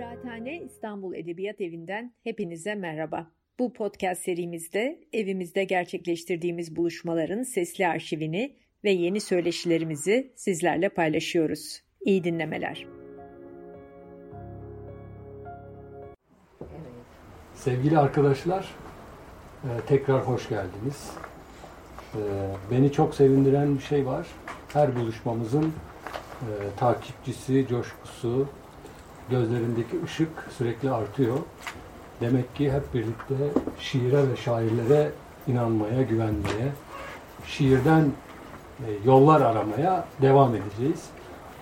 Kıraathane İstanbul Edebiyat Evi'nden hepinize merhaba. Bu podcast serimizde evimizde gerçekleştirdiğimiz buluşmaların sesli arşivini ve yeni söyleşilerimizi sizlerle paylaşıyoruz. İyi dinlemeler. Sevgili arkadaşlar, e, tekrar hoş geldiniz. E, beni çok sevindiren bir şey var. Her buluşmamızın e, takipçisi, coşkusu, gözlerindeki ışık sürekli artıyor. Demek ki hep birlikte şiire ve şairlere inanmaya, güvenmeye, şiirden yollar aramaya devam edeceğiz.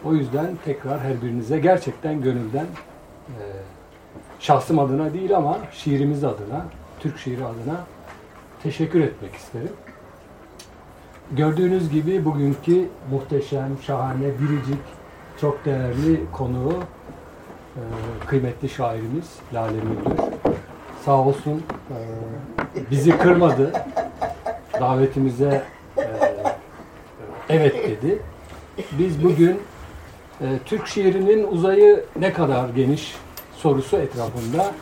O yüzden tekrar her birinize gerçekten gönülden şahsım adına değil ama şiirimiz adına, Türk şiiri adına teşekkür etmek isterim. Gördüğünüz gibi bugünkü muhteşem, şahane, biricik, çok değerli konuğu e, kıymetli şairimiz Lale Müldür. Sağ olsun e, bizi kırmadı. Davetimize e, evet dedi. Biz bugün Türk şiirinin uzayı ne kadar geniş sorusu etrafında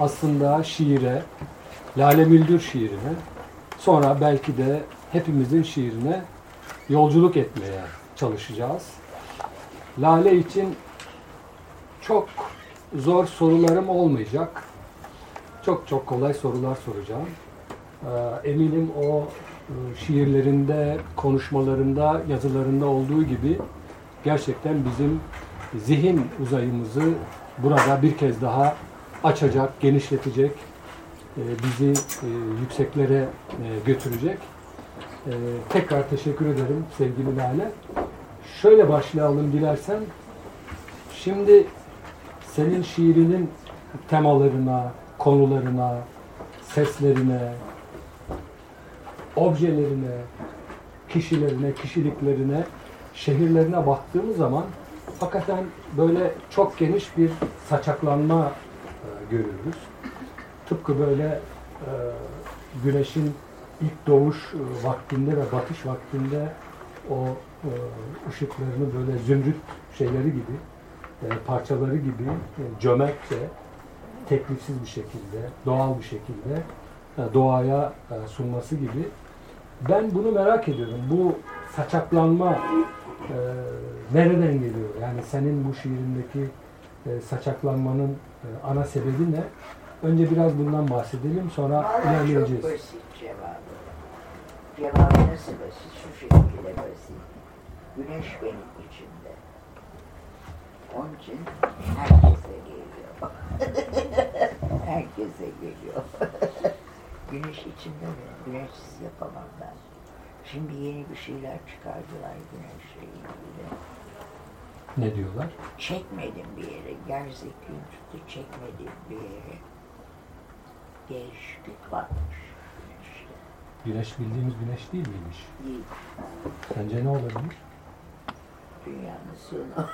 aslında şiire, Lale Müldür şiirine, sonra belki de hepimizin şiirine yolculuk etmeye çalışacağız. Lale için çok zor sorularım olmayacak. Çok çok kolay sorular soracağım. Ee, eminim o e, şiirlerinde, konuşmalarında, yazılarında olduğu gibi gerçekten bizim zihin uzayımızı burada bir kez daha açacak, genişletecek, e, bizi e, yükseklere götürecek. Tekrar teşekkür ederim sevgili Lale. Şöyle başlayalım dilersen. Şimdi senin şiirinin temalarına, konularına, seslerine, objelerine, kişilerine, kişiliklerine, şehirlerine baktığımız zaman hakikaten böyle çok geniş bir saçaklanma e, görürüz. Tıpkı böyle e, güneşin ilk doğuş e, vaktinde ve batış vaktinde o e, ışıklarını böyle zümrüt şeyleri gibi e, parçaları gibi e, cömertçe, teklifsiz bir şekilde, doğal bir şekilde e, doğaya sunması gibi. Ben bunu merak ediyorum. Bu saçaklanma nereden geliyor? Yani senin bu şiirindeki saçaklanmanın ana sebebi ne? Önce biraz bundan bahsedelim, sonra ilerleyeceğiz. Çok basit cevabı. Cevabı nasıl basit? Şu şekilde basit. Güneş benim. Onun için herkese geliyor. herkese geliyor. Güneş içinde mi? Güneşsiz yapamam ben. Şimdi yeni bir şeyler çıkardılar güneşle ilgili. Ne diyorlar? Çekmedim bir yere. Gerzekliğim tuttu çekmedim bir yere. Değişiklik varmış güneşte. Güneş bildiğimiz güneş değil miymiş? Değil. Sence ne olabilir? Dünyanın sonu.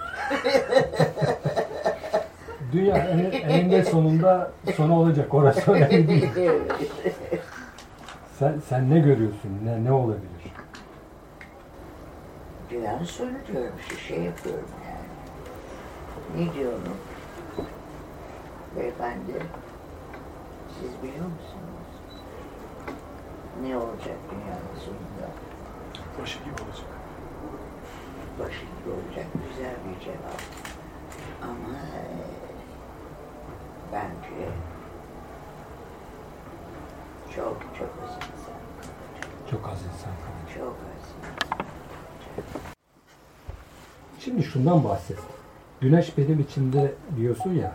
Dünya eninde sonunda sonu olacak. Orası önemli değil. Sen, sen ne görüyorsun? Ne, ne olabilir? Dünyanın sonu diyorum. Şu şey yapıyorum yani. Ne diyorum? Beyefendi, siz biliyor musunuz? Ne olacak dünyanın sonunda? Başı gibi olacak başında olacak güzel bir cevap. Ama e, bence çok çok az insan Çok az insan kalacak. Çok az insan Şimdi şundan bahset. Güneş benim içimde diyorsun ya.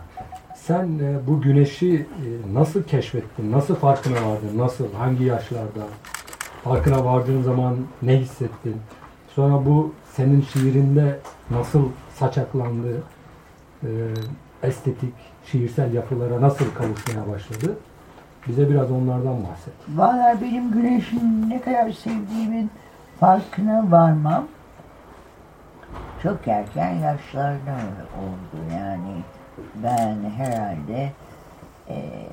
Sen e, bu güneşi e, nasıl keşfettin? Nasıl farkına vardın? Nasıl? Hangi yaşlarda? Farkına vardığın zaman ne hissettin? Sonra bu senin şiirinde nasıl saçaklandı, e, estetik, şiirsel yapılara nasıl kavuşmaya başladı? Bize biraz onlardan bahset. Valla benim güneşin ne kadar sevdiğimin farkına varmam çok erken yaşlarda oldu. Yani ben herhalde e,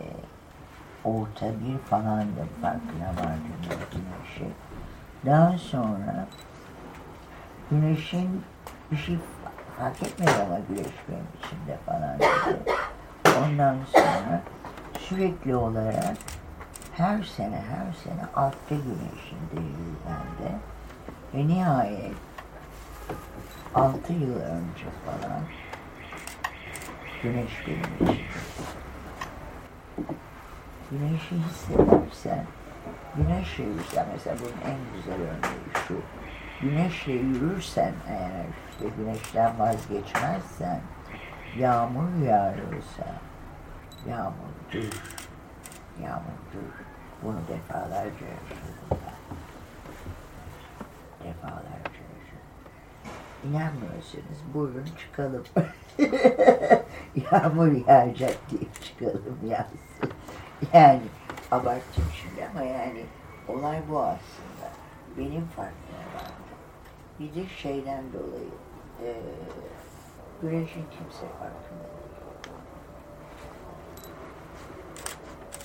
orta bir falandım farkına vardım güneşi. Daha sonra güneşin bir şey fark etmedi ama güneş benim içimde falan dedi. Ondan sonra sürekli olarak her sene her sene altta güneşindeyiz ben de. Ve nihayet altı yıl önce falan güneş benim için. Güneşi hissedersen, güneşle yürürsen mesela bunun en güzel örneği şu. Güneşle yürürsen eğer işte güneşten vazgeçmezsen yağmur yağıyorsa yağmur dur, yağmur dur. Bunu defalarca yaşadım ben. Defalarca yaşadım. İnanmıyorsanız buyurun çıkalım. Yağmur yağacak diye çıkalım yazsın. Yani abarttım şimdi ama yani olay bu aslında. Benim vardım. Bir de şeyden dolayı eee güneşin kimse farkında değil.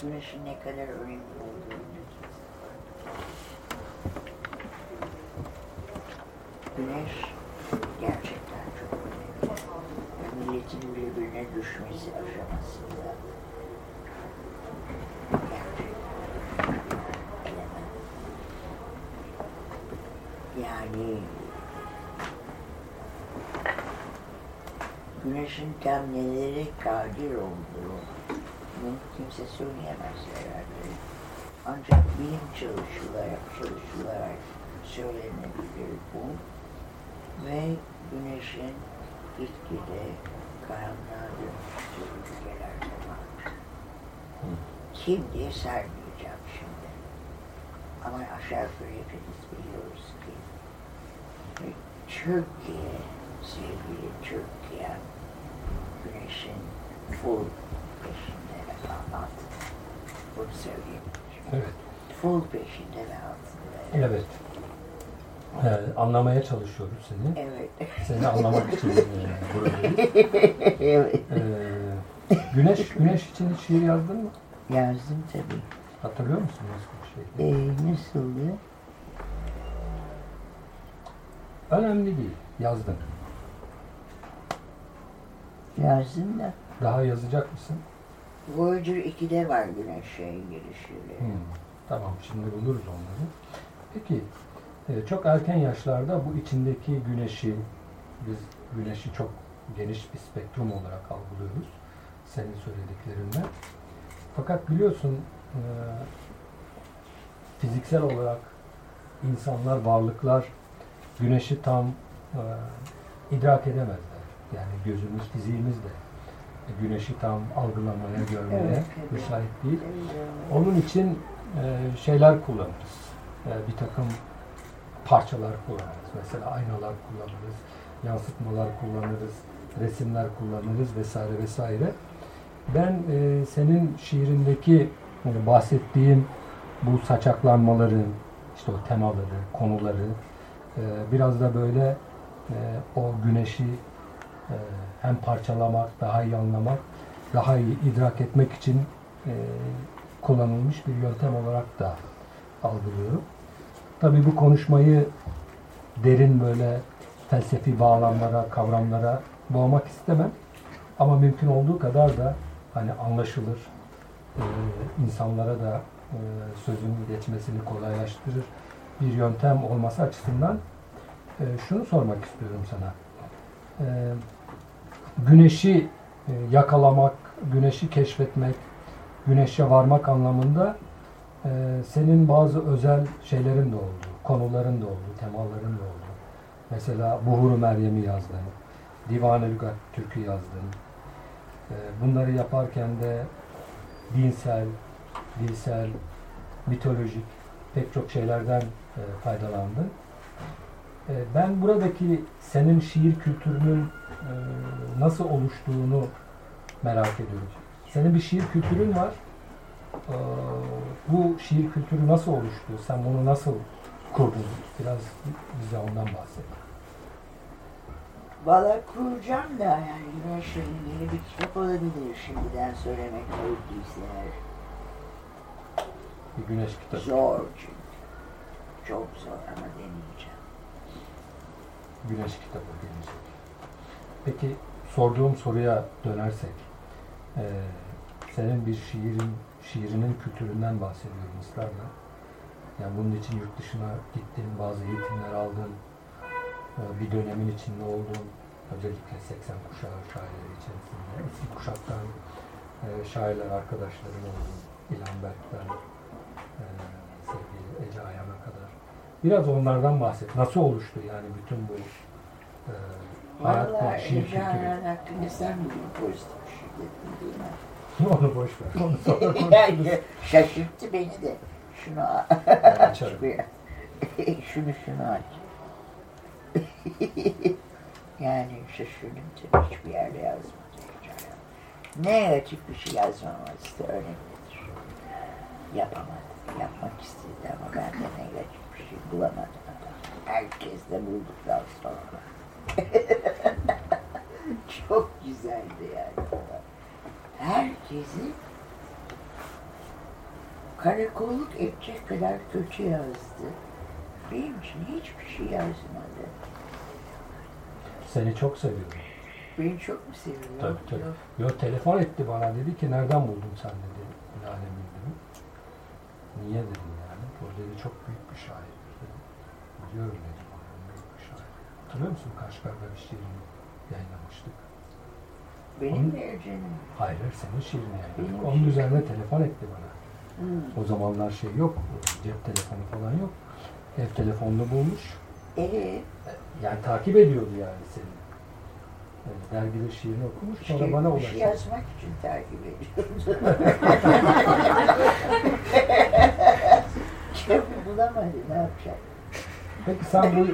Güneşin ne kadar önemli olduğunu. Güneş gerçekten çok önemli. Milletin birbirine düşmesi aşamasında gerçekten element. Yani güneşin tam nelere kadir olduğunu kimse söyleyemez herhalde. Ancak bilim çalışılarak, çalışılarak söylenebilir bu. Ve güneşin gitgide karanlığa dönüştüğü ülkelerde var. Kim diye saymayacağım şimdi. Ama aşağı yukarı hepimiz biliyoruz ki Türkiye, sevgili Türkiye, güneşin full peşinde ve altında. Bunu söyleyeyim. Evet. Full peşinde ve altında. Evet. Ee, anlamaya çalışıyoruz seni. Evet. Seni anlamak için e, buradayız. evet. Ee, güneş, güneş için hiç şiir yazdın mı? Yazdım tabii. Hatırlıyor musun nasıl bir şey? Ee, nasıldı? Önemli değil. Yazdın. Yazdım da. Daha yazacak mısın? Voyager 2'de var güneşe gelişiyle. Hmm, Tamam şimdi buluruz onları. Peki e, çok erken yaşlarda bu içindeki güneşi biz güneşi çok geniş bir spektrum olarak algılıyoruz senin söylediklerinden. Fakat biliyorsun e, fiziksel olarak insanlar, varlıklar güneşi tam e, idrak edemezler. Yani gözümüz, fiziğimiz de güneşi tam algılamaya, görmeye Evet, evet. müsait değil. Onun için e, şeyler kullanırız. E, bir takım parçalar kullanırız. Mesela aynalar kullanırız, yansıtmalar kullanırız, resimler kullanırız vesaire vesaire. Ben e, senin şiirindeki hani bahsettiğim bu saçaklanmaları, işte o temaları, konuları e, biraz da böyle e, o güneşi e, hem parçalamak, daha iyi anlamak, daha iyi idrak etmek için e, kullanılmış bir yöntem olarak da algılıyorum. Tabii bu konuşmayı derin böyle felsefi bağlamlara, kavramlara boğmak istemem. Ama mümkün olduğu kadar da hani anlaşılır, e, insanlara da e, sözün geçmesini kolaylaştırır bir yöntem olması açısından e, şunu sormak istiyorum sana. E, güneşi e, yakalamak, güneşi keşfetmek, güneşe varmak anlamında e, senin bazı özel şeylerin de oldu, konuların da oldu, temaların da oldu. Mesela Buhuru Meryem'i yazdın, Divan-ı Lügat Türk'ü yazdın. E, bunları yaparken de dinsel, dilsel, mitolojik pek çok şeylerden faydalandın. Ben buradaki senin şiir kültürünün nasıl oluştuğunu merak ediyorum. Senin bir şiir kültürün var. E, bu şiir kültürü nasıl oluştu? Sen bunu nasıl kurdun? Biraz bize ondan bahset. Valla kuracağım da yani güneşle ilgili bir kitap olabilir şimdiden söylemek gerekirse. Bir güneş kitabı. Zor çünkü. Çok zor ama deneyeceğim. Güneş kitabı gelecek. Peki sorduğum soruya dönersek, Ee, senin bir şiirin, şiirinin kültüründen bahsediyorum ısrarla. Yani bunun için yurt dışına gittin, bazı eğitimler aldın, ee, bir dönemin içinde oldun. Özellikle 80 kuşağı şairleri içerisinde. Eski kuşaktan e, şairler arkadaşların oldu. İlhan Berk'ten e, sevgili Ece Ayan'a kadar. Biraz onlardan bahset. Nasıl oluştu yani bütün bu e, Valla sen bugün pozitif mi? Onu boş ver. Onu sonra yani şaşırttı beni de. Şunu aç şunu şunu aç. yani şaşırdım tabii hiçbir yerde yazmadı Ece. Negatif bir şey yazmaması da önemlidir. Yapamadı. Yapmak istedi ama ben de negatif bir şey bulamadım. Herkes de bulduktan sonra. Çok güzeldi yani. Herkesi karakolluk edecek kadar kötü yazdı. Benim için hiçbir şey yazmadı. Seni çok seviyorum. Beni çok mu seviyor? Tabii tabii. Yok. Yo telefon etti bana dedi ki nereden buldun sen dedi Lale Bildir'i. Niye dedim yani. O dedi çok büyük bir şairdir dedi. Biliyorum dedim. "o Büyük bir şair. Hatırlıyor musun? Kaşgar'da bir şiirini yayınlamıştık. Benim mi Ece'nin? Hayır senin şiirini yayınladık. Onun üzerine telefon etti bana. Hmm. O zamanlar şey yok. Cep telefonu falan yok. Ev telefonunu bulmuş. Ee, Yani takip ediyordu yani seni. Yani dergide şiirini okumuş. Sonra işte bana şey ulaştı. yazmak için takip ediyordu. Çöpü bulamadı ne yapacak? Peki sen bu?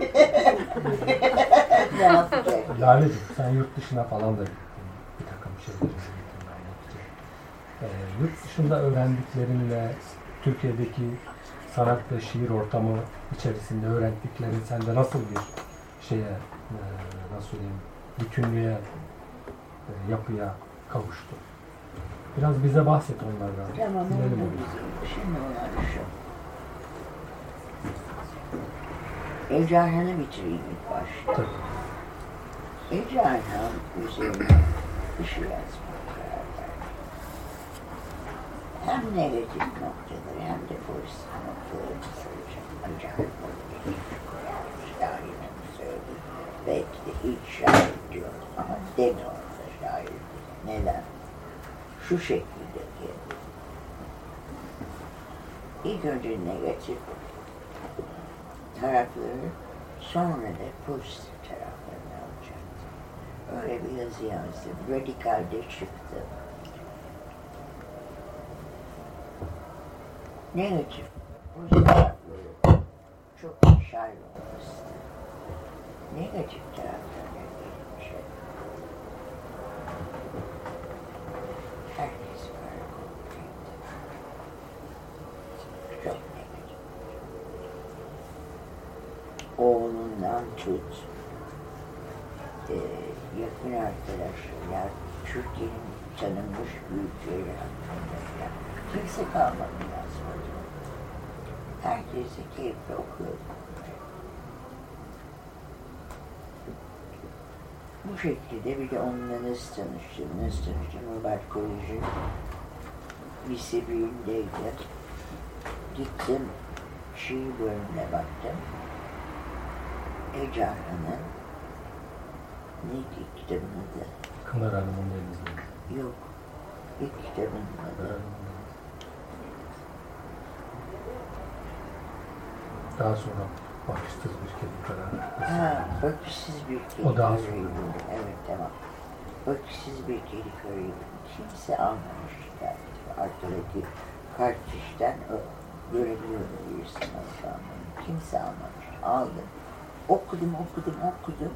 Lale'cim sen yurt dışına falan da gittin. Bir takım şeyleri almak için. Ee, yurt dışında öğrendiklerinle Türkiye'deki sanat ve şiir ortamı içerisinde öğrendiklerin sende nasıl bir şeye, e, nasıl diyeyim, bütünlüğe, e, yapıya kavuştu? Biraz bize bahset onlardan. Tamam onu. Şimdi ona şu. Eczahanı bitireyim ilk başta. Eczahan üzerine bir şey yazmaya karar verdim. Hem negatif noktaları hem de pozitif noktaları söyleyeceğim. Acayip pozitif koyarmış. Şairin söyledi. Belki de hiç şair diyor ama demiyor da şair. Neden? Şu şekilde ki ilk önce negatif tarafları sonra da pozitif taraflarını alacaktım. Öyle bir yazı yazdım. Radikalde çıktı. Negatif pozitif tarafları çok şair olması. Negatif taraflarına gelince herkes karakoldaydı. Çok negatif. Tut, e, yakın arkadaşlar, Türkiye'nin tanınmış büyükleri hakkında falan. Kimse kalmadı yazmadı. Herkese keyifle okuyordu. Bu şekilde bir de onunla nasıl tanıştım, nasıl tanıştım? Robert Koleji lise birindeydi. Gittim, şiir bölümüne baktım. Ece Arhan'ın neydi kitabın adı? Kınar Hanım'ın denizleri. Yok. İlk kitabın adı. Daha sonra bakışsız bir kedi kararı. Ha, bakışsız bir kedi O daha sonra. Evet tamam. Bakışsız bir kedi buldum. Kimse almamış kitaptı. Arkadaki kartuştan o- görebiliyorum birisinin alacağını. Kimse almamış. Aldım. Okudum, okudum, okudum.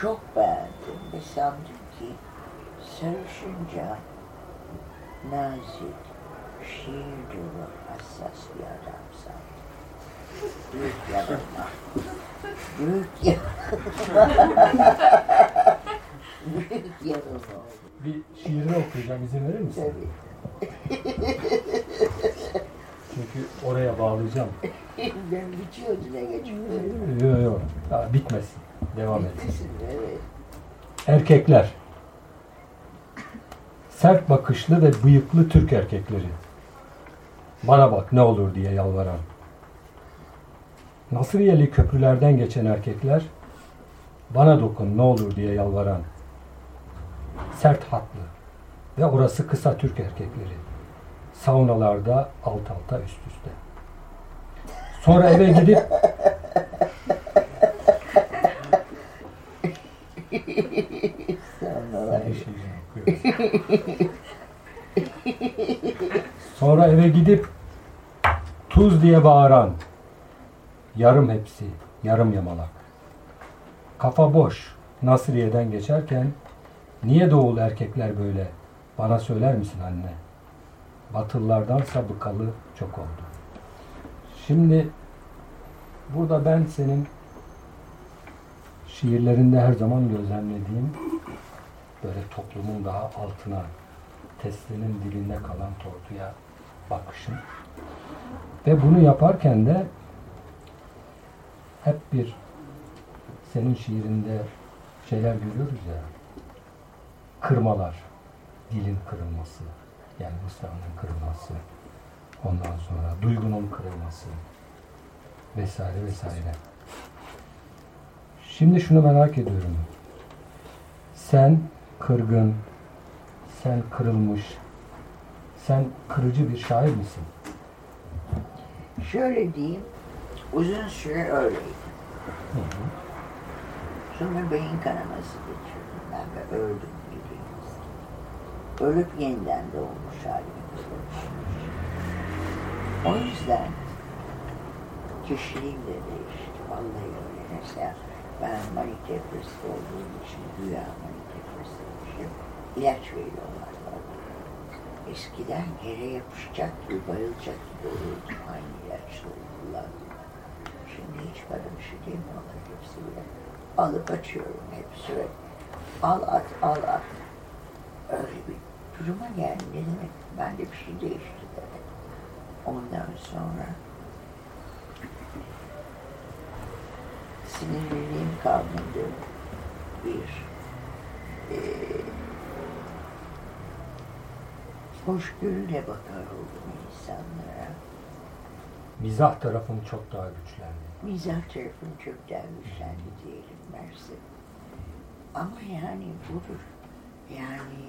Çok beğendim ve sandım ki sarışınca nazik, şiir dolu, hassas bir adam sandım. Büyük yanılma. Büyük yanılma. Büyük yanılma oldu. Bir şiirini okuyacağım. izin verir misin? Tabii. Çünkü oraya bağlayacağım. Ben bitiyordu ne geçip Yok yok. Daha bitmesin. Devam et. Bitmesin evet. Erkekler. Sert bakışlı ve bıyıklı Türk erkekleri. Bana bak ne olur diye yalvaran. Nasıriyeli köprülerden geçen erkekler bana dokun ne olur diye yalvaran. Sert hatlı ve orası kısa Türk erkekleri. Saunalarda alt alta üst üste. Sonra eve gidip Sonra eve gidip tuz diye bağıran yarım hepsi, yarım yamalak. Kafa boş. Nasriye'den geçerken niye doğul erkekler böyle? Bana söyler misin anne? Batılılardansa bıkalı çok oldu. Şimdi burada ben senin şiirlerinde her zaman gözlemlediğim böyle toplumun daha altına testinin dilinde kalan tortuya bakışın. Ve bunu yaparken de hep bir senin şiirinde şeyler görüyoruz ya kırmalar, dilin kırılması, yani mısranın kırılması, ondan sonra duygunun kırılması vesaire vesaire. Şimdi şunu merak ediyorum. Sen kırgın, sen kırılmış, sen kırıcı bir şair misin? Şöyle diyeyim, uzun süre öyleydi. Sonra beyin kanaması geçirdim ben ve öldüm gibi. Ölüp yeniden doğmuş halimi O yüzden kişiliğim de değişti. Vallahi öyle. Mesela ben maniteprist olduğum için, güya manitepristmişim, ilaç veriyorlar bana. Eskiden yere yapışacak gibi, bayılacak gibi olurdum aynı ilaçları kullandım. Şimdi hiç bana bir şey demiyorlar hepsi bile. Alıp açıyorum hep sürekli. Al at, al at. Öyle bir duruma geldi. Ne demek? Ben de bir şey değişti. Ondan sonra sinirliliğim kalmadı. Bir e, hoşgörüyle bakar oldum insanlara. Mizah tarafın çok daha güçlendi. Mizah tarafım çok daha güçlendi diyelim Mersin. Ama yani budur. Yani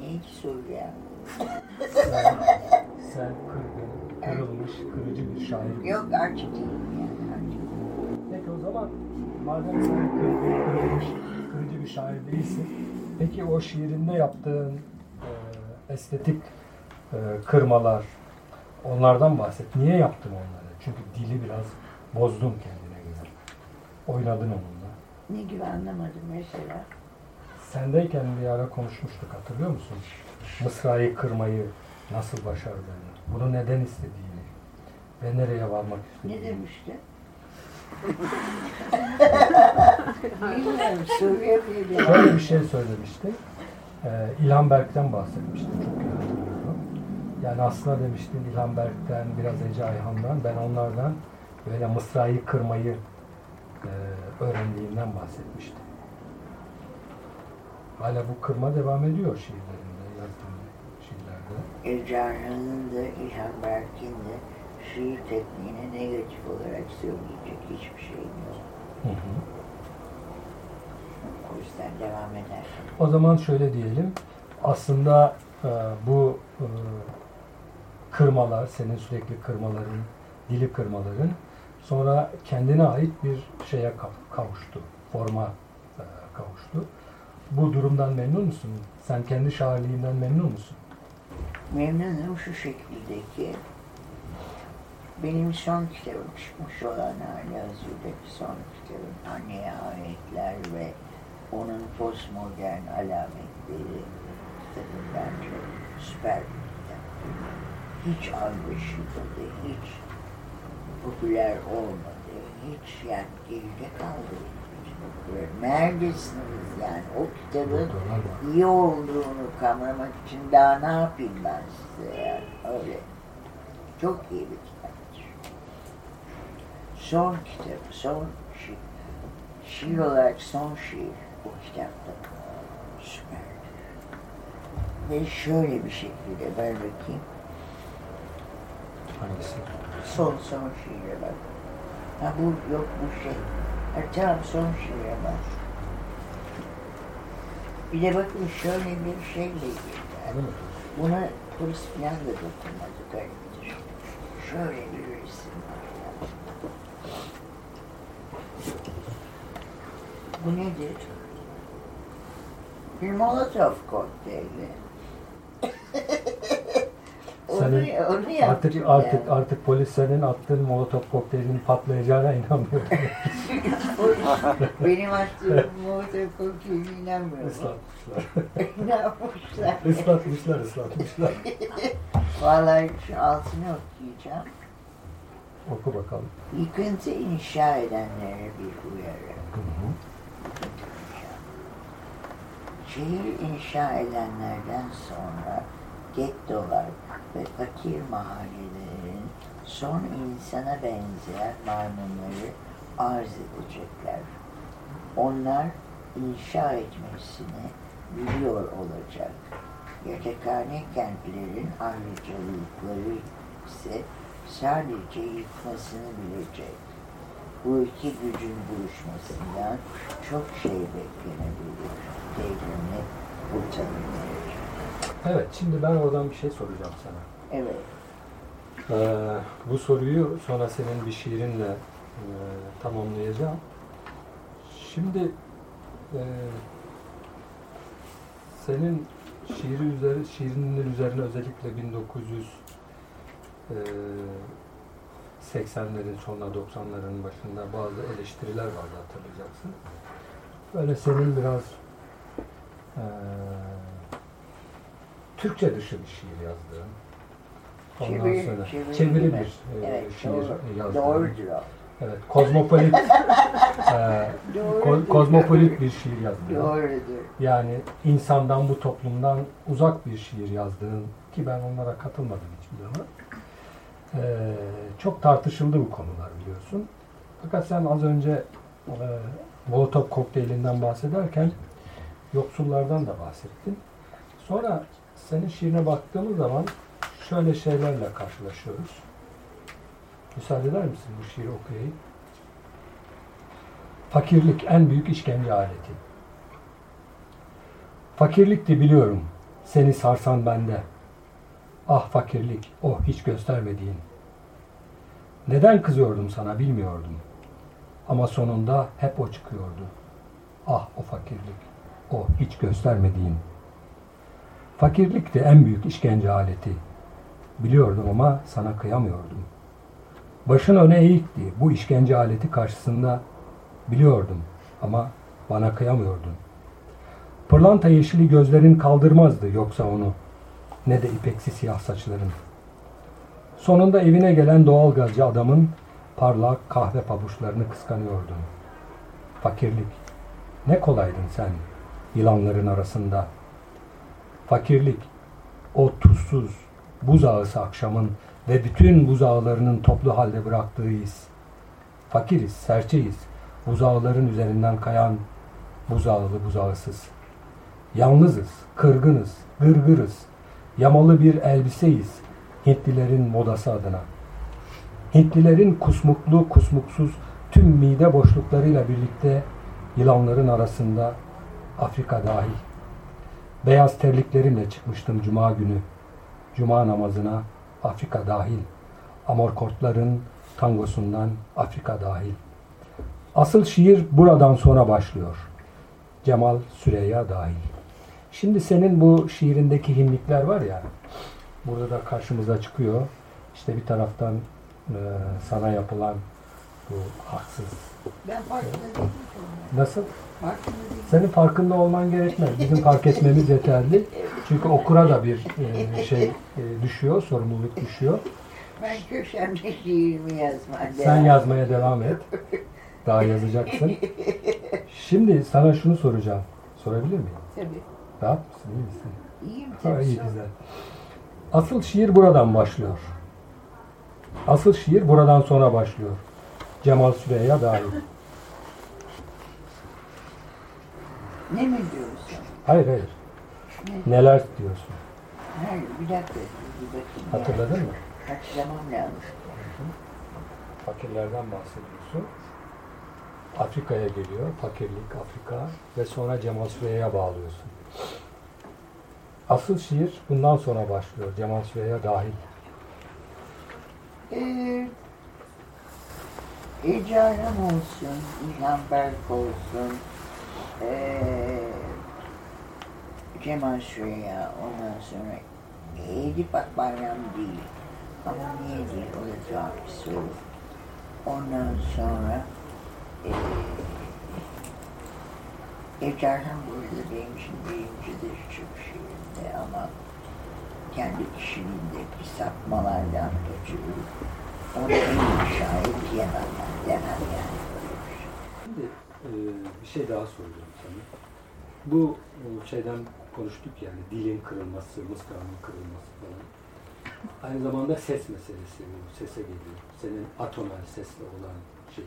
neydi söyleyen? Sen, sen kırgın, kırılmış, kırıcı bir şair. Yok artık değil yani artık. Peki o zaman madem sen kırgın, kırılmış, kırıcı bir şair değilsin. Peki o şiirinde yaptığın e, estetik e, kırmalar, onlardan bahset. Niye yaptın onları? Çünkü dili biraz bozdun kendine göre. Oynadın onunla. Ne gibi anlamadım mesela. Sendeyken bir ara konuşmuştuk hatırlıyor musun? Mısra'yı kırmayı nasıl başardığını, bunu neden istediğini ve nereye varmak Ne istediğini. demişti? Bilmiyorum, söyleyebilirim. Şöyle bir şey söylemişti. Ee, İlhan Berk'ten bahsetmişti. Çok iyi hatırlıyorum. Yani aslında demiştin İlhan Berk'ten, biraz Ece Ayhan'dan, ben onlardan böyle Mısra'yı kırmayı e, öğrendiğimden bahsetmişti. Hala bu kırma devam ediyor şiirlerinde, yazdığım şiirlerde. Ercan'ın da İlhan Berk'in de şiir tekniğine negatif olarak söyleyecek hiçbir şeyim yok. Hı hı. O yüzden devam eder. O zaman şöyle diyelim. Aslında e, bu e, kırmalar, senin sürekli kırmaların, dili kırmaların sonra kendine ait bir şeye kav- kavuştu. Forma e, kavuştu. Bu durumdan memnun musun? Sen kendi şairliğinden memnun musun? Memnunum şu şekilde ki benim son kitabım çıkmış olan hali hazırdaki son kitabım Anneye Ayetler ve onun postmodern alametleri kitabım bence süper bir kitap. Hiç anlaşılmadı, hiç popüler olmadı, hiç yani geride kaldı Neredesiniz yani o kitabın iyi olduğunu kavramak için daha ne yapayım ben size yani öyle. Çok iyi bir kitaptır. Son kitabı, son şiir. Şiir olarak son şiir o kitapta. Süper. Ve şöyle bir şekilde ver bakayım. Hangisi? Son son şiire bak. Ha bu yok bu şey. Tamam son şiire bak. Bir de bakın şöyle bir girdi. Öyle mi? Buna polis falan da dokunmadı gariptir. Şöyle bir resim var. ya. Bu nedir? Bir molotov kokteyli. Onu, Senin onu Artık yaptım artık artık polis senin attığın molotof kokteylinin patlayacağına inanmıyor. Benim attığım molotov kokteyline inanmıyorum. Islatmışlar. ne yapmışlar? Islatmışlar, ıslatmışlar. Vallahi şu altını okuyacağım. Oku bakalım. Yıkıntı inşa edenlere bir uyarı. Hı hı. Şehir inşa edenlerden sonra gettolar ve fakir mahallelerin son insana benzeyen maymunları arz edecekler. Onlar inşa etmesini biliyor olacak. Yatakhane kentlerin ayrıcalıkları ise sadece yıkmasını bilecek. Bu iki gücün buluşmasından çok şey beklenebilir. Devrini kurtarabilecek. Evet, şimdi ben oradan bir şey soracağım sana. Evet. Ee, bu soruyu sonra senin bir şiirinle e, tamamlayacağım. Şimdi e, senin şiiri üzeri, şiirinin üzerine özellikle 1900 e, 80'lerin sonuna 90'ların başında bazı eleştiriler vardı hatırlayacaksın. Böyle senin biraz e, Türkçe dışı bir şiir yazdığın. Ondan Çeviri- sonra çeviri bir e, Evet, şiir doğru. yazdığın. Doğrudur o. Evet, kozmopolit e, ko- kozmopolit bir şiir yazdığın. Doğrudur. Yani insandan bu toplumdan uzak bir şiir yazdığın ki ben onlara katılmadım hiçbir zaman. Ee, çok tartışıldı bu konular biliyorsun. Fakat sen az önce e, Molotov kokteylinden bahsederken yoksullardan da bahsettin. Sonra senin şiirine baktığımız zaman şöyle şeylerle karşılaşıyoruz. Müsaade eder misin bu şiiri okuyayım? Fakirlik en büyük işkence aleti. Fakirlikti biliyorum, seni sarsan bende. Ah fakirlik, o hiç göstermediğin. Neden kızıyordum sana bilmiyordum. Ama sonunda hep o çıkıyordu. Ah o fakirlik, o hiç göstermediğin. Fakirlikti en büyük işkence aleti. Biliyordum ama sana kıyamıyordum. Başın öne eğikti bu işkence aleti karşısında. Biliyordum ama bana kıyamıyordun. Pırlanta yeşili gözlerin kaldırmazdı yoksa onu. Ne de ipeksi siyah saçların. Sonunda evine gelen doğalgazcı adamın parlak kahve pabuçlarını kıskanıyordun. Fakirlik. Ne kolaydın sen yılanların arasında. Fakirlik. O tuzsuz, buzağısı akşamın ve bütün buzağlarının toplu halde bıraktığı iz. Fakiriz, serçeyiz. Buzağların üzerinden kayan buzağılı buzağısız. Yalnızız, kırgınız, gırgırız. Yamalı bir elbiseyiz Hintlilerin modası adına. Hintlilerin kusmuklu, kusmuksuz tüm mide boşluklarıyla birlikte yılanların arasında Afrika dahil. Beyaz terliklerimle çıkmıştım cuma günü. Cuma namazına Afrika dahil. Amorkortların tangosundan Afrika dahil. Asıl şiir buradan sonra başlıyor. Cemal Süreyya dahil. Şimdi senin bu şiirindeki himlikler var ya, burada da karşımıza çıkıyor. İşte bir taraftan e, sana yapılan bu haksız. Ben farkında değilim. Nasıl? Senin farkında olman gerekmez. Bizim fark etmemiz yeterli. Çünkü okura da bir e, şey e, düşüyor, sorumluluk düşüyor. Ben köşemde şiirimi yazmaya Sen yazmaya devam et. Daha yazacaksın. Şimdi sana şunu soracağım. Sorabilir miyim? Tabii. Rahat mısın? İyi misin? İyiyim Ha, tabii. iyi güzel. Asıl şiir buradan başlıyor. Asıl şiir buradan sonra başlıyor. Cemal Süreyya dahil. Ne mi diyorsun? Hayır hayır. Neler diyorsun? Hayır, bir dakika. Bir bakayım. ya. Hatırladın mı? Hatırlamam lazım. Fakirlerden bahsediyorsun. Afrika'ya geliyor. Fakirlik, Afrika ve sonra Cemal Süreyya'ya bağlıyorsun. Asıl şiir bundan sonra başlıyor. Cemal Süreyya dahil. Ee, olsun, İlhan Berk olsun, ee, Cemal Süreya, ondan sonra Edip Akbayram değil. Ama niye değil, o da bir soru. Ondan sonra ee, Ece Aram burada benim için birincidir çok şiirinde ama kendi kişiliğindeki sapmalardan ötürü onu en şair diyemem ben, yani. Şimdi e, bir şey daha soracağım. Bu e, şeyden konuştuk yani dilin kırılması, mıskanın kırılması falan. Aynı zamanda ses meselesi, sese geliyor. Senin atonal sesle olan şey.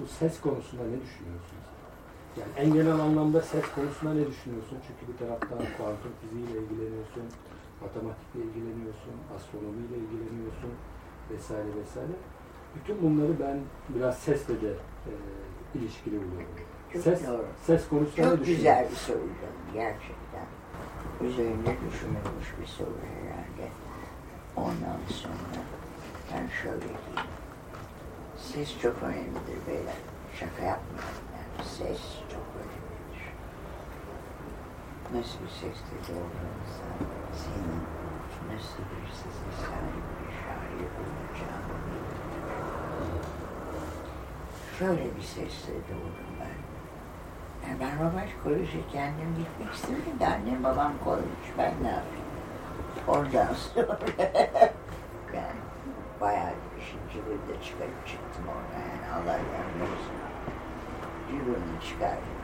Bu ses konusunda ne düşünüyorsun? Yani en genel anlamda ses konusunda ne düşünüyorsun? Çünkü bir taraftan kuantum fiziğiyle ilgileniyorsun, matematikle ilgileniyorsun, astronomiyle ilgileniyorsun vesaire vesaire. Bütün bunları ben biraz sesle de e, ilişkili buluyorum. Çok Ses, doğru. ses konusunda Çok güzel bir soru canım, gerçekten. Üzerinde düşünülmüş bir soru herhalde. Ondan sonra ben şöyle diyeyim. Ses çok önemlidir beyler. Şaka yapmıyorum yani. Ses çok önemlidir. Nasıl bir sesle doğduğunuzda senin nasıl bir sese sahip bir şair olacağını. Şöyle bir sesle doğdum ben. Ben Robaş Koleji kendim gitmek istemedim de annem babam koymuş. Ben ne yapayım? Oradan sonra yani bayağı bir cıvırda çıkarıp çıktım oradan. Yani Allah yardım olsun. Cıvırını çıkardım.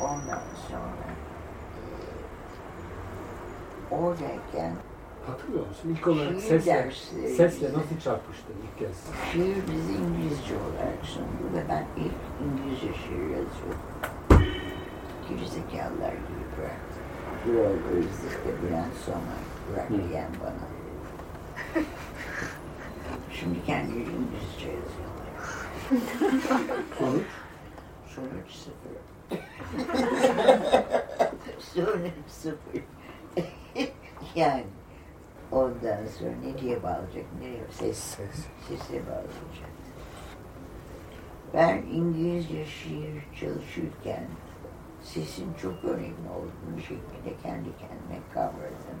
Ondan sonra eee, oradayken Hatırlıyor musun? İlk olarak sesle, dersleri sesle nasıl çarpıştın ilk kez? Şiir bizi İngilizce olarak sundu ve ben ilk İngilizce şiir yazıyordum. Gerizekalılar gibi bıraktı. Buraları izlikte Bülent Hı. yani bana. Şimdi kendileri İngilizce yazıyorlar. Sonuç? Sonuç sıfır. Sonuç sıfır. yani ondan sonra ne diye bağlayacak? Nereye? Ses. Ses. Sese bağlayacak. Ben İngilizce şiir çalışırken sesin çok önemli olduğunu şekilde kendi kendime kavradım.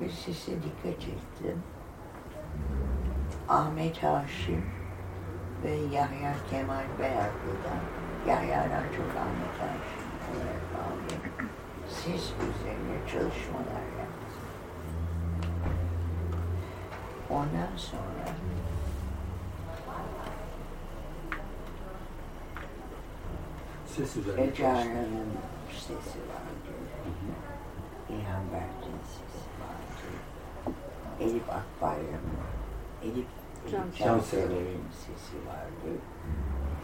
Ve sese dikkat ettim. Ahmet Haşim ve Yahya Kemal Beyazlı'dan, Yahya'dan çok Ahmet Haşim olarak bağlıyım. Ses üzerine çalışmalar yaptım. Ondan sonra Ses üzerine. Ecara'nın sesi vardı. İlhan Berk'in sesi vardı. Elif Akbayram'ın, Elif Can Cansever'in sesi vardı.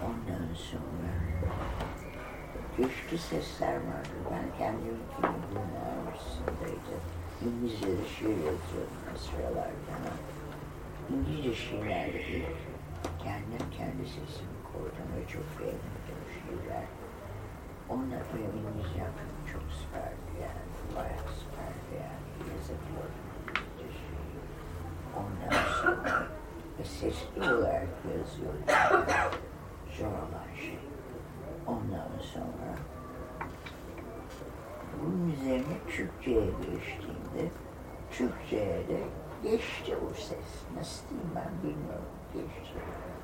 Ondan sonra güçlü sesler vardı. Ben kendim bunun arasındaydım. İngilizce'de şiir yazıyordum o sıralarda. İngilizce şiirlerde ilk kendim kendi sesimi koydum ve çok beğendim şiirler. Onlar benim İngilizcem çok süperdi yani. Bayağı süperdi yani. Yazabiliyordum İngilizce şiir. Ondan sonra ve sesli olarak yazıyordum. Zor olan şey. Ondan sonra bunun üzerine Türkçe'ye geçtiğimde Türkçe'ye de geçti o ses. Nasıl diyeyim ben bilmiyorum. Geçti.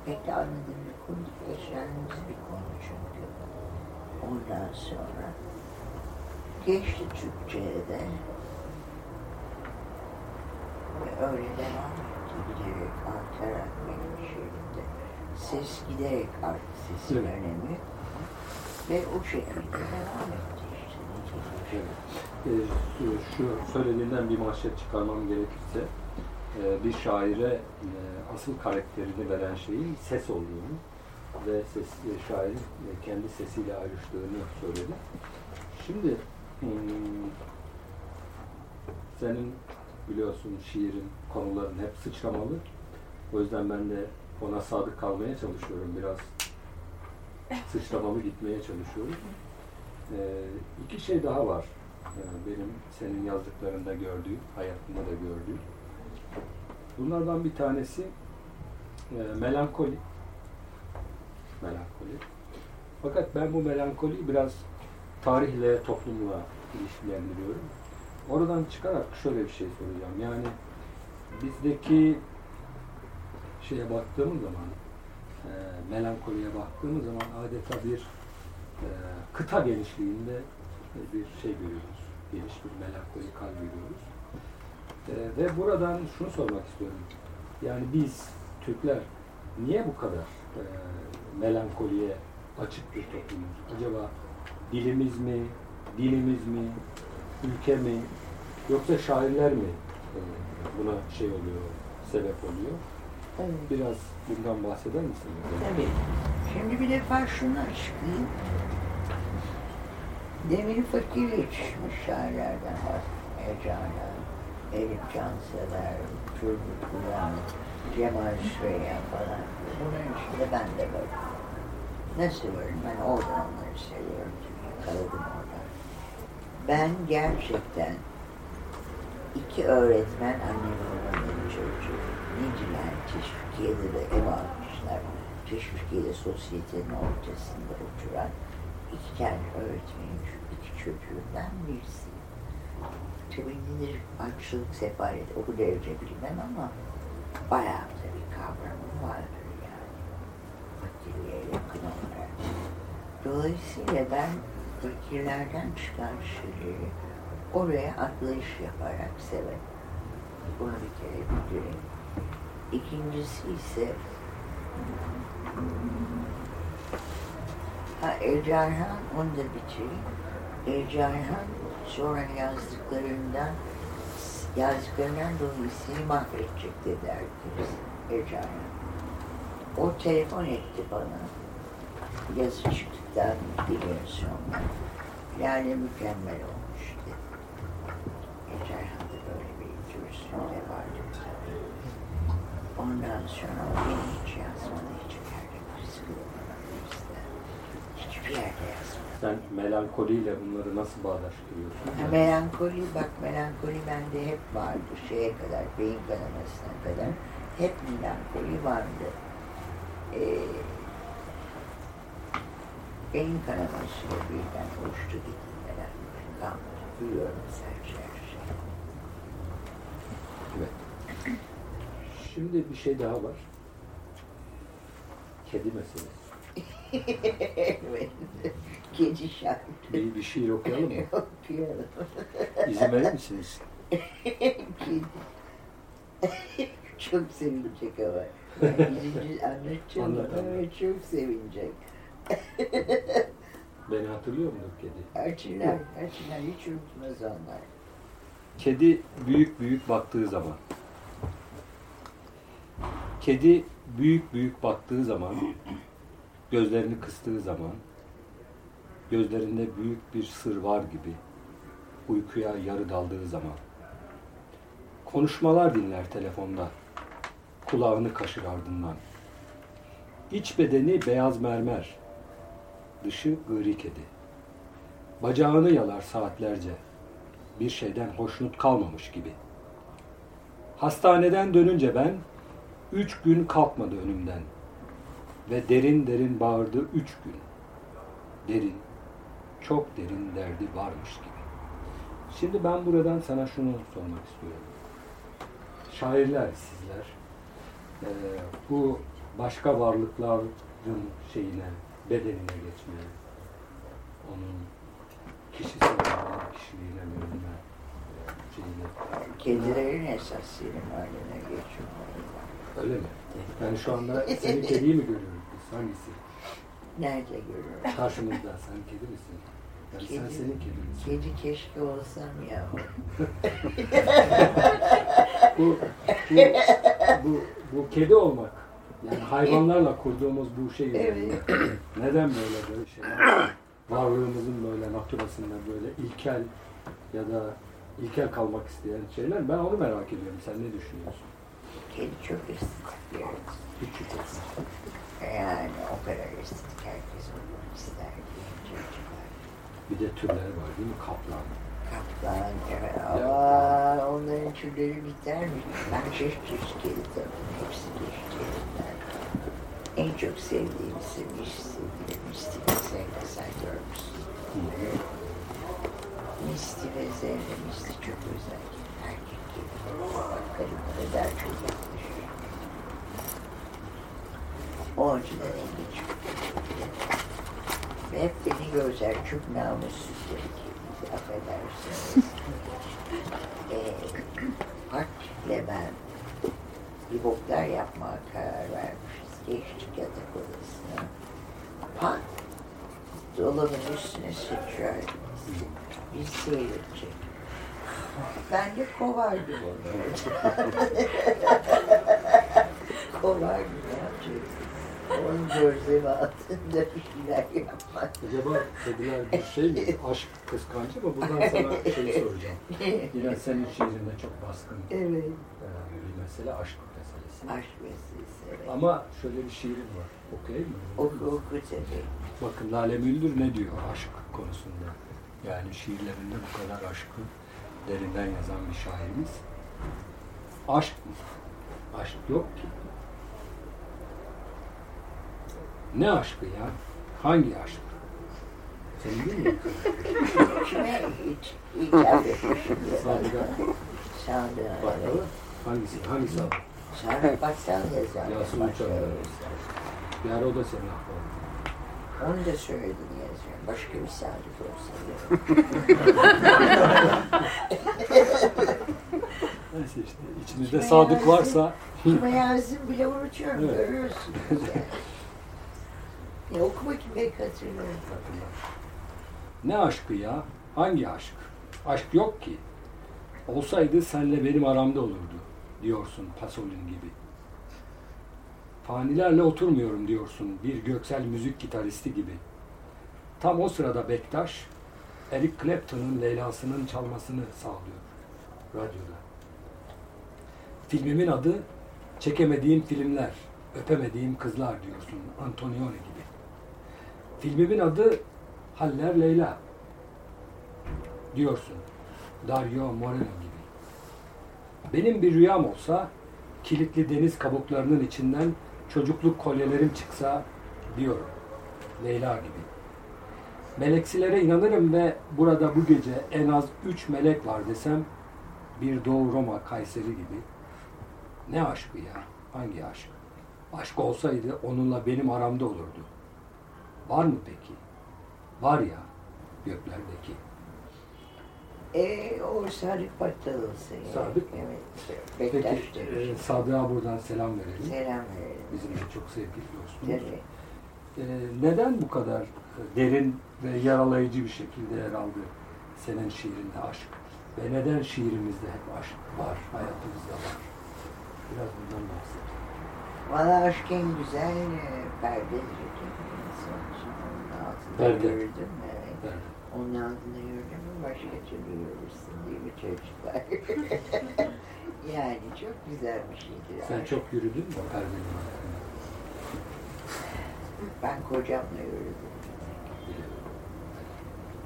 Pek de anladığım bir konu değil. Bir konu çünkü. Ondan sonra geçti Türkçe'ye de ve öyle devam etti. Giderek artarak benim şiirimde. Ses giderek arttı sesin önemi. Ve o şekilde devam etti şu, şu söylediğinden bir manşet çıkarmam gerekirse e, bir şaire e, asıl karakterini veren şeyin ses olduğunu ve ses, e, şairin e, kendi sesiyle ayrıştığını söyledi. Şimdi hmm, senin biliyorsun şiirin, konuların hep sıçramalı. O yüzden ben de ona sadık kalmaya çalışıyorum. Biraz sıçramalı gitmeye çalışıyorum. Ee, iki şey daha var. Ee, benim senin yazdıklarında gördüğüm, hayatında da gördüğüm. Bunlardan bir tanesi e, melankoli. Melankoli. Fakat ben bu melankoliyi biraz tarihle, toplumla ilişkilendiriyorum. Oradan çıkarak şöyle bir şey soracağım. Yani bizdeki şeye baktığımız zaman, e, melankoliye baktığımız zaman adeta bir e, kıta genişliğinde bir şey görüyoruz. Geniş bir melankolik hal görüyoruz. E, ve buradan şunu sormak istiyorum. Yani biz Türkler niye bu kadar e, melankoliye açık bir toplumuz? Acaba dilimiz mi, dinimiz mi, ülke mi, yoksa şairler mi e, buna şey oluyor, sebep oluyor? Evet. Biraz bundan bahseder misin? Tabii. Şimdi bir defa şunu açıklayayım. Demir fakir yetişmiş şairlerden var. Ecana, Elif Cansever, Turgut Kuran, Cemal Süreyya falan. Bunların içinde ben de varım. Nasıl varım? Ben oradan onları seviyorum. Yakaladım oradan. Ben gerçekten iki öğretmen annem babamın çocuğu. Niciler Teşvikiye'de de ev almışlar. Teşvikiye'de sosyetenin ortasında oturan iki tane öğretmenin iki çocuğundan birisi. Tabii nedir açlık, sefalet o derece bilmem ama bayağı da bir kavramı vardır yani. Fakirliğe yakın olarak. Dolayısıyla ben fakirlerden çıkan şeyleri oraya atlayış yaparak severim. Bunu bir kere bildireyim. İkincisi ise ha, Ercan onu da bitireyim. Ercan sonra yazdıklarından yazdıklarından dolayı seni mahvedecek dedi herkes. Ercan O telefon etti bana. Yazı çıktıktan bir gün sonra. Lale mükemmel olmuş dedi. Ercan da böyle bir dürüstlüğü vardı. Ondan sonra hiç yazmadı, hiçbir yerde bir sıkılmadan bizde. Hiçbir yerde yazmadı. Sen melankoliyle bunları nasıl bağdaştırıyorsun? Ha, melankoli, bak melankoli bende hep vardı. Şeye kadar, beyin kanamasına kadar hep melankoli vardı. Ee, beyin kanamasıyla birden uçtu gitti melankoli kalmadı. Duyuyorum sadece her şeyi. Evet. Şimdi bir şey daha var. Kedi meselesi. evet. Kedi şarkı. Bir, bir şiir okuyalım mı? Okuyalım. İzin verir misiniz? Kedi. çok sevinecek ama. Yüzüncü anlatacağım Anlat, ama çok sevinecek. Beni hatırlıyor mudur kedi? Hatırlar, hatırlar. Hiç unutmaz onlar. Kedi büyük büyük baktığı zaman. Kedi büyük büyük baktığı zaman, gözlerini kıstığı zaman, gözlerinde büyük bir sır var gibi, uykuya yarı daldığı zaman. Konuşmalar dinler telefonda, kulağını kaşır ardından. İç bedeni beyaz mermer, dışı gri kedi. Bacağını yalar saatlerce, bir şeyden hoşnut kalmamış gibi. Hastaneden dönünce ben, üç gün kalkmadı önümden. Ve derin derin bağırdı üç gün. Derin, çok derin derdi varmış gibi. Şimdi ben buradan sana şunu sormak istiyorum. Şairler sizler, eee, bu başka varlıkların şeyine, bedenine geçmeye, onun kişisel olarak kişiliğine bölünme eee, şeyine. Kedilerin esas senin haline geçiyorlar. Öyle mi? Yani şu anda senin kediyi mi görüyoruz biz? Hangisi? Nerede görüyorum? Karşımızda sen kedi misin? Yani sen Kedi. senin kedi misin? Kedi keşke olsam ya. Bu, bu, bu, bu kedi olmak Yani hayvanlarla kurduğumuz bu şey Evet. neden böyle böyle şeyler? Varlığımızın böyle naturasında böyle ilkel ya da ilkel kalmak isteyen şeyler. Ben onu merak ediyorum. Sen ne düşünüyorsun? Kedi çok estetik bir yer. Yani o kadar estetik herkes olmak ister diye çocuklar. Bir de türleri var değil mi? Kaplan. Kaplan, evet. Ya. Aa, onların türleri biter mi? Ben çeşit çeşit tanıdım. Hepsi çeşit kediler. En çok sevdiğim Misty. Misty ve Zelda sen görmüşsün. Misty ve Zelda. Misty çok özel. Erkek kedi. Bak kadınlara daha çok yaklaşıyor. O açıdan en geç. Ve hep beni gözler çok namussuz bir kediydi. Affedersiniz. Eee Hart'le ben bir boklar yapmaya karar vermişiz. Geçtik yatak odasına. Pat dolabın üstüne sıçrar. Biz seyredecek. Ben de kovardım onu. kovardım yapacaktım. Onun gözlemi altında bir şeyler yapmak. Acaba kediler bir şey mi? Aşk kıskancı mı? Buradan sana şey soracağım. Yine senin şiirinde çok baskın evet. e, bir mesele aşk meselesi. Aşk meselesi. Evet. Ama şöyle bir şiirim var. Okuyayım mı? Oku oku tabii. Bakın Lale Müldür ne diyor aşk konusunda? Yani şiirlerinde bu kadar aşkı derinden yazan bir şairimiz. Aşk mı? Aşk yok ki. Ne aşkı ya? Hangi aşk? Senin değil mi? Hiç etmişim diye. Sadık'a bakalım. Hangisi? Hangisi abi? Sandık baksal yazar. Yasin evet. yazar. Ara o da senin aklına. Onu da yazıyorum. Başka bir sandık olsa Neyse işte içinizde sadık varsa Kime yazdım bile unutuyorum. Evet. Görüyorsunuz yani. Ya oku bakayım belki hatırlarım. Ne aşkı ya? Hangi aşk? Aşk yok ki. Olsaydı senle benim aramda olurdu diyorsun Pasolin gibi. Fanilerle oturmuyorum diyorsun bir göksel müzik gitaristi gibi. Tam o sırada Bektaş, Eric Clapton'ın Leyla'sının çalmasını sağlıyor radyoda. Filmimin adı Çekemediğim Filmler, Öpemediğim Kızlar diyorsun Antonioni gibi. Filmimin adı Haller Leyla diyorsun. Dario Moreno gibi. Benim bir rüyam olsa kilitli deniz kabuklarının içinden çocukluk kolyelerim çıksa diyorum. Leyla gibi. Meleksilere inanırım ve burada bu gece en az üç melek var desem bir Doğu Roma Kayseri gibi. Ne aşkı ya? Hangi aşk? Aşk olsaydı onunla benim aramda olurdu. Var mı peki? Var ya göklerdeki. E, o Sadık Battalısı. Yani. Sadık. Evet. Peki Bektaş e. Sadık'a buradan selam verelim. Selam verelim. Bizim de çok sevgili dostumuz. Tabii. E, neden bu kadar e, derin ve yaralayıcı bir şekilde yer aldı senin şiirinde aşk? Ve neden şiirimizde hep aşk var, hayatımızda var? Biraz bundan bahset. Valla aşk en güzel altında Perde. yürüdüm. Evet. Ben, Onun altında mü başka türlü yürürsün değil mi çocuklar? yani çok güzel bir şeydir. sen çok yürüdün mü perdenin altında? Ben kocamla yürüdüm.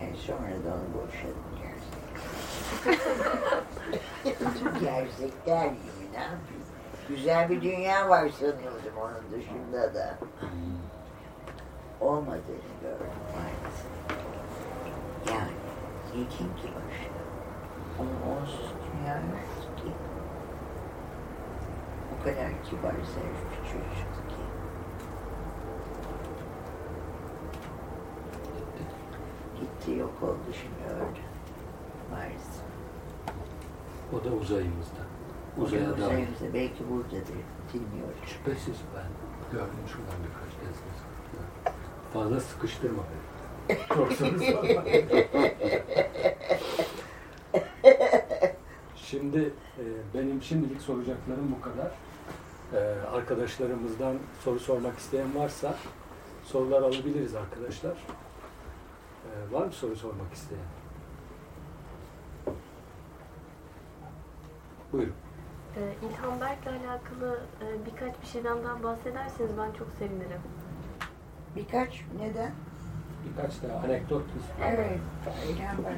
E sonra da onu boşadım gerçekten. Gerçekler gibi ne yapayım? Güzel bir dünya var sanıyordum onun dışında da. Olmadığını gördüm maalesef. Yani yetim ki başına. Onun onsuz dünya yok ki. O kadar kibar zarif bir çocuktu ki. Gitti yok oldu şimdi öldü. Maalesef. O da uzayımızda. Uzaya dair. Uzayımızda belki buradadır. Bilmiyorum. Şüphesiz ben gördüm şuradan birkaç kez. Fazla sıkıştırma beni. Sorma. Şimdi e, benim şimdilik soracaklarım bu kadar. Ee, arkadaşlarımızdan soru sormak isteyen varsa sorular alabiliriz arkadaşlar. Ee, var mı soru sormak isteyen? Buyurun. Ee, İlhan Berk'le alakalı e, birkaç bir şeyden daha bahsederseniz ben çok sevinirim. Birkaç neden? Birkaç da anekdot Evet, İlhan Berk.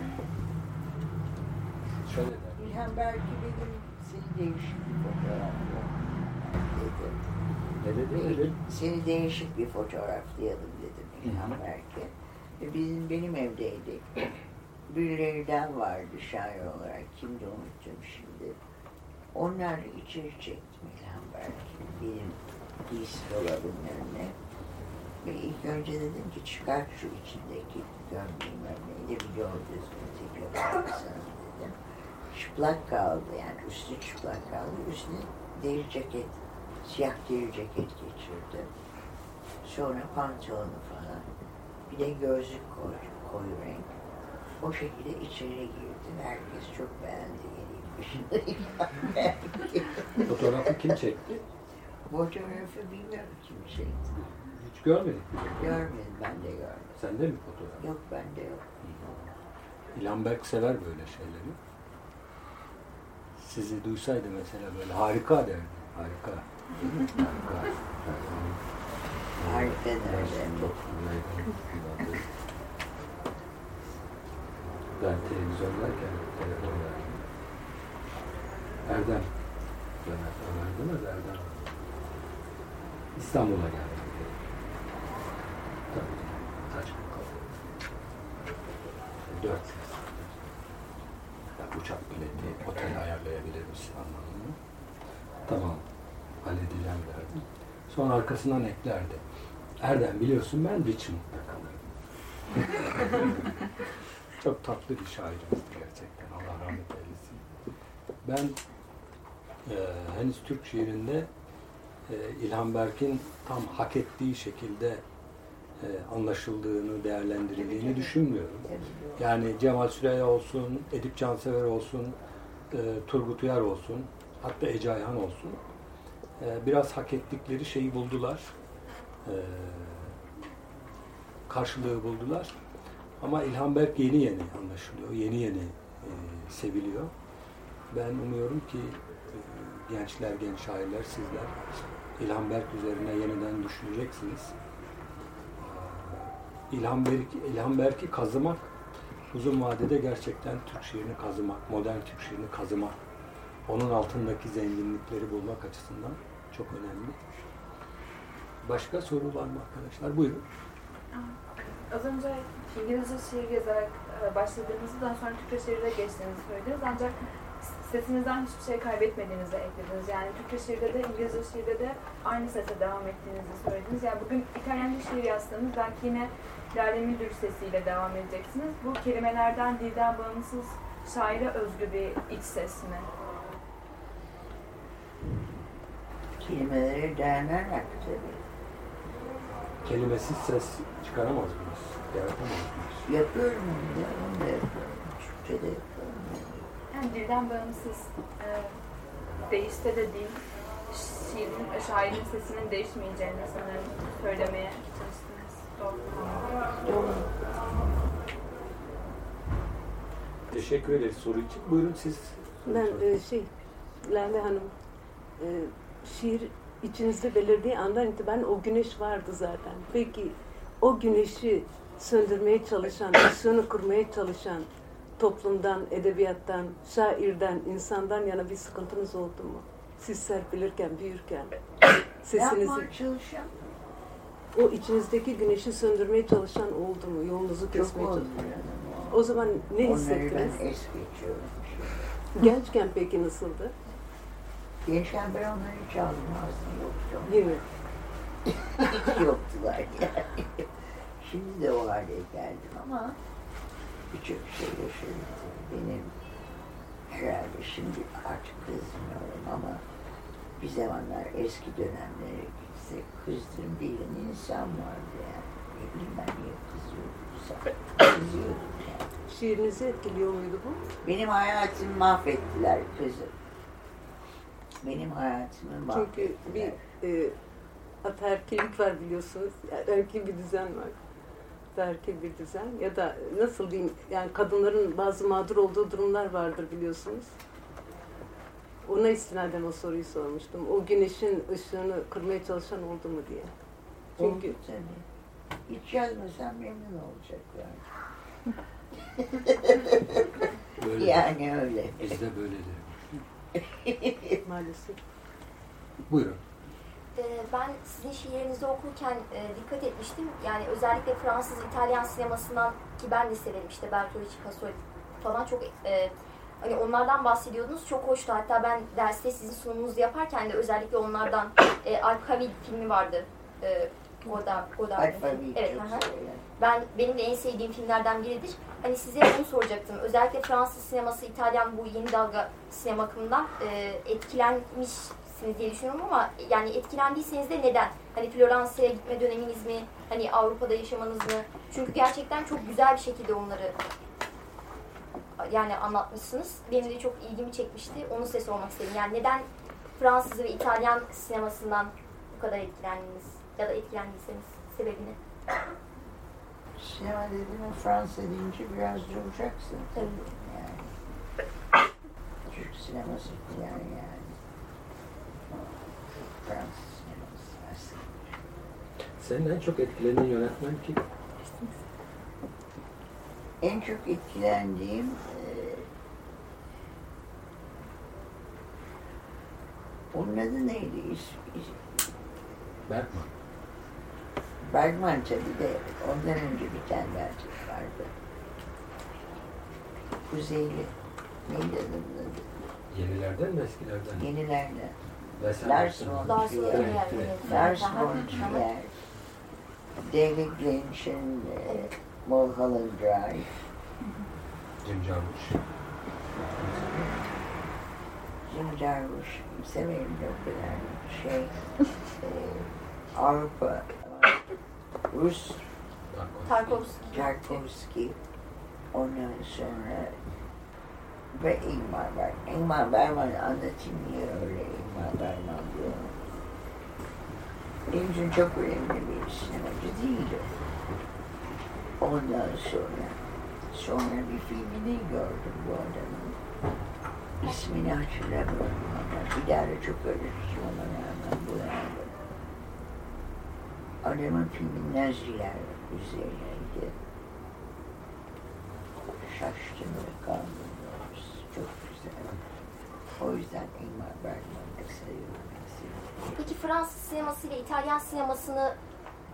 şöyle der. İlhan Berk'i dedim, seni değişik bir. Ne dedi? Ne dedi? Seni değişik bir fotoğraflayalım dedim İlhan Berk'e. Ve bizim benim evdeydik. Birilerinden vardı şair olarak. Kimdi unuttum şimdi. Onlarla içeri çektim İlhan Berk'i. Benim giysi dolabının önüne. Ve ilk önce dedim ki çıkart şu içindeki gömleğin örneği de bir yol düzgün yaparsınız dedim. Çıplak kaldı yani üstü çıplak kaldı. Üstüne deri ceket, siyah deri ceket geçirdim. Sonra pantolonu falan. Bir de gözlük koy, koyu renk. O şekilde içeri girdim. Herkes çok beğendi başında. Fotoğrafı kim çekti? Fotoğrafı bilmiyorum kim çekti. Hiç görmedik. Görmedim, ben de görmedim. Sende mi fotoğraf? Yok bende yok. İlhan Berk sever böyle şeyleri. Sizi duysaydı mesela böyle harika derdi. Harika. harika. Harika nerede? Ben televizyondayken telefon verdim. Erdem. Ömer, Ömer demez Erdem. İstanbul'a geldim. Tabii. Saçma kaldı. Dört sene. Ya uçak bileti, otel ayarlayabilir misin anlamında. Tamam. Halledeceğim derdim. Sonra arkasından eklerdi. Erdem biliyorsun ben kalırım. Çok tatlı bir şairimizdi gerçekten. Allah rahmet eylesin. Ben e, henüz Türk şiirinde e, İlhan Berk'in tam hak ettiği şekilde e, anlaşıldığını, değerlendirildiğini düşünmüyorum. Yani Cemal Süreya olsun, Edip Cansever olsun, e, Turgut Uyar olsun, hatta Ece Ayhan olsun. E, biraz hak ettikleri şeyi buldular. E, karşılığı buldular. Ama İlhan Berk yeni yeni anlaşılıyor, yeni yeni e, seviliyor. Ben umuyorum ki e, gençler, genç şairler, sizler İlhan Berk üzerine yeniden düşüneceksiniz. E, İlhan, Berk, İlhan Berk'i kazımak, uzun vadede gerçekten Türk şiirini kazımak, modern Türk şiirini kazımak, onun altındaki zenginlikleri bulmak açısından çok önemli. Başka soru var mı arkadaşlar? Buyurun. Az önce İngilizce şiir yazarak e, başladığınızı daha sonra Türkçe şiire geçtiğinizi söylediniz. Ancak sesinizden hiçbir şey kaybetmediğinizi eklediniz. Yani Türkçe şiirde de İngilizce şiirde de aynı sese devam ettiğinizi söylediniz. Yani bugün İtalyanca şiir yazsanız belki yine Lale Müldür sesiyle devam edeceksiniz. Bu kelimelerden, dilden bağımsız şaire özgü bir iç ses mi? Kelimelere dayanarak tabii. Kelimesiz ses çıkaramaz mıyız? Yaratamaz mıyız? Yapıyorum da, onu da yapıyorum. Türkçe de yapıyorum. Yani dilden bağımsız e, değişse de dil, şiirin, şairin sesinin değişmeyeceğini sanırım söylemeye çalıştınız. Doğru? Doğru. Teşekkür ederiz soru için. Buyurun siz. Ben e, şey, Lale Hanım, e, şiir içinizde belirdiği andan itibaren o güneş vardı zaten. Peki o güneşi söndürmeye çalışan, misyonu kurmaya çalışan toplumdan, edebiyattan, şairden, insandan yana bir sıkıntınız oldu mu? Siz serpilirken, büyürken, sesinizi, Yapmaya çalışan o içinizdeki güneşi söndürmeye çalışan oldu mu? Yolunuzu kesmeye çalışan. O zaman ne Onları hissettiniz? Gençken peki nasıldı? Gençken ben onları hiç almazdım. Yoktu. Mi? Hiç yoktular yani. Şimdi de o hale geldim ama birçok şey yaşadım. Benim herhalde şimdi artık kızmıyorum ama bir zamanlar eski dönemlere gitsek kızdırım diyen insan vardı yani. Ne bileyim ben niye kızıyordum. Kızıyordum yani. Şiirinizi etkiliyor muydu bu? Benim hayatımı mahvettiler kızım. Benim hayatımı Çünkü mahvettiler. bir e, ataerkillik var biliyorsunuz. Yani erkil bir düzen var. Ataerkil bir düzen. Ya da nasıl diyeyim yani kadınların bazı mağdur olduğu durumlar vardır biliyorsunuz. Ona istinaden o soruyu sormuştum. O güneşin ışığını kırmaya çalışan oldu mu diye. Çünkü Oldu tabii. Hiç yazmasam memnun olacaklar. Böyle. Yani öyle. Bizde böyledir. Maalesef. Buyurun. Ee, Ben sizin şiirlerinizi okurken e, dikkat etmiştim. Yani özellikle Fransız, İtalyan sinemasından ki ben de severim işte Bertolucci, Pasolini falan çok e, hani onlardan bahsediyordunuz. Çok hoştu. Hatta ben derste sizin sunumunuzu yaparken de özellikle onlardan e, Alkavi filmi vardı. E, Godard, filmi. Evet, hı hı. Ben benim de en sevdiğim filmlerden biridir. Hani size onu soracaktım. Özellikle Fransız sineması, İtalyan bu yeni dalga sinema akımından e, etkilenmişsiniz diye düşünüyorum ama yani etkilendiyseniz de neden? Hani Floransa'ya gitme döneminiz mi? Hani Avrupa'da yaşamanız mı? Çünkü gerçekten çok güzel bir şekilde onları yani anlatmışsınız. Benim de çok ilgimi çekmişti. Onu size sormak istedim. Yani neden Fransız ve İtalyan sinemasından bu kadar etkilendiniz? Ya da etkilendiyseniz sebebini? Sinema dediğin Fransa deyince biraz duracaksın tabii. Yani. Türk sineması falan yani. Fransız sineması aslında. Senin en çok etkilenen yönetmen kim? En çok etkilendiğim eee, onun adı neydi? İs- is- Bergman. Bergman tabii de ondan önce bir tane daha Türk vardı. Kuzeyli. Neydi adamın adı? Yenilerden mi eskilerden? Yenilerden. Lars von Trier. evet. Lars von. Trier. David Lynch'in e, Mulholland Drive. Jim Jarmusch. Jim Jarmusch severim de o kadar şey. e, Avrupa, Rus Tarkovski. Tarkovski, ondan sonra ve Ingmar Bergman. Ingmar Bergman anlatayım niye öyle Ingmar Bergman diyorum. Benim için çok önemli bir sinemacı değildi. Ondan sonra, sonra bir filmini gördüm bu adamın. İsmini hatırlamıyorum bir daha da çok öğretici ona rağmen bu yani. Adamın filmi Naziler üzerineydi. Şaştım ve kaldım doğrusu. Çok güzel. O yüzden Ingmar Bergman'ı seviyorum. Peki Fransız sineması ile İtalyan sinemasını